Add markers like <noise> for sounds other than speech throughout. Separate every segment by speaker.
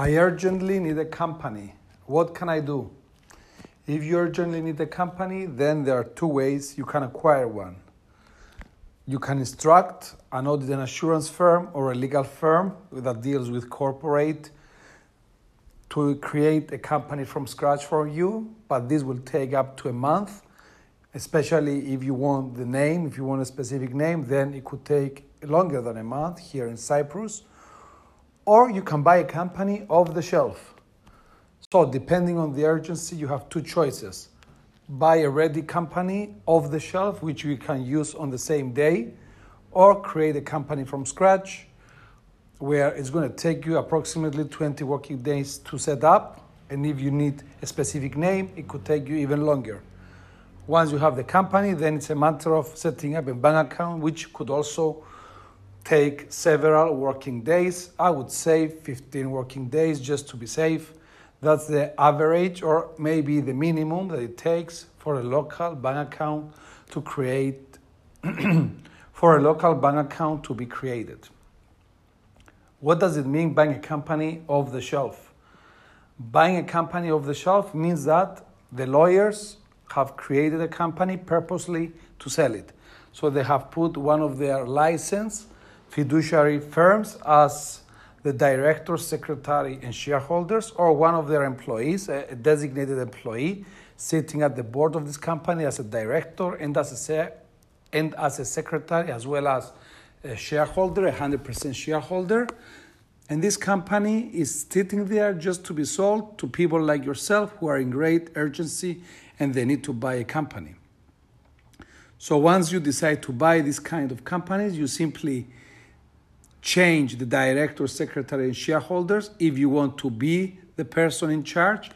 Speaker 1: I urgently need a company. What can I do? If you urgently need a company, then there are two ways you can acquire one. You can instruct an audit and assurance firm or a legal firm that deals with corporate to create a company from scratch for you, but this will take up to a month, especially if you want the name, if you want a specific name, then it could take longer than a month here in Cyprus. Or you can buy a company off the shelf. So, depending on the urgency, you have two choices buy a ready company off the shelf, which you can use on the same day, or create a company from scratch where it's going to take you approximately 20 working days to set up. And if you need a specific name, it could take you even longer. Once you have the company, then it's a matter of setting up a bank account, which could also take several working days. I would say 15 working days just to be safe. That's the average or maybe the minimum that it takes for a local bank account to create <clears throat> for a local bank account to be created. What does it mean buying a company off the shelf? Buying a company off the shelf means that the lawyers have created a company purposely to sell it. So they have put one of their licensed fiduciary firms as the director, secretary, and shareholders, or one of their employees, a designated employee, sitting at the board of this company as a director and as a, and as a secretary, as well as a shareholder, a 100% shareholder. And this company is sitting there just to be sold to people like yourself who are in great urgency and they need to buy a company. So once you decide to buy this kind of companies, you simply change the director, secretary, and shareholders if you want to be the person in charge,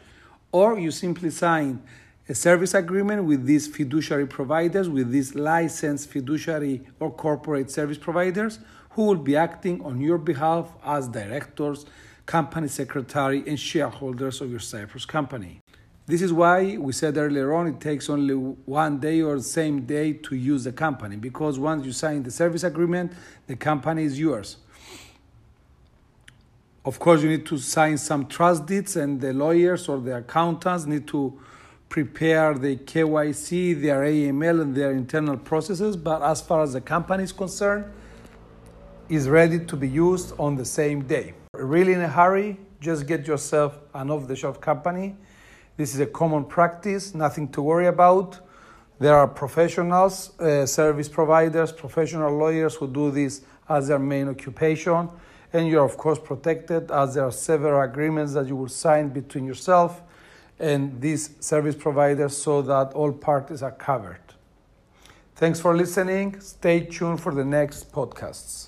Speaker 1: or you simply sign a service agreement with these fiduciary providers, with these licensed fiduciary or corporate service providers, who will be acting on your behalf as directors, company secretary, and shareholders of your Cyprus company. This is why we said earlier on it takes only one day or same day to use the company because once you sign the service agreement, the company is yours. Of course, you need to sign some trust deeds, and the lawyers or the accountants need to prepare the KYC, their AML, and their internal processes. But as far as the company is concerned, is ready to be used on the same day. Really in a hurry, just get yourself an off-the-shelf company. This is a common practice, nothing to worry about. There are professionals, uh, service providers, professional lawyers who do this as their main occupation. And you're, of course, protected as there are several agreements that you will sign between yourself and these service providers so that all parties are covered. Thanks for listening. Stay tuned for the next podcasts.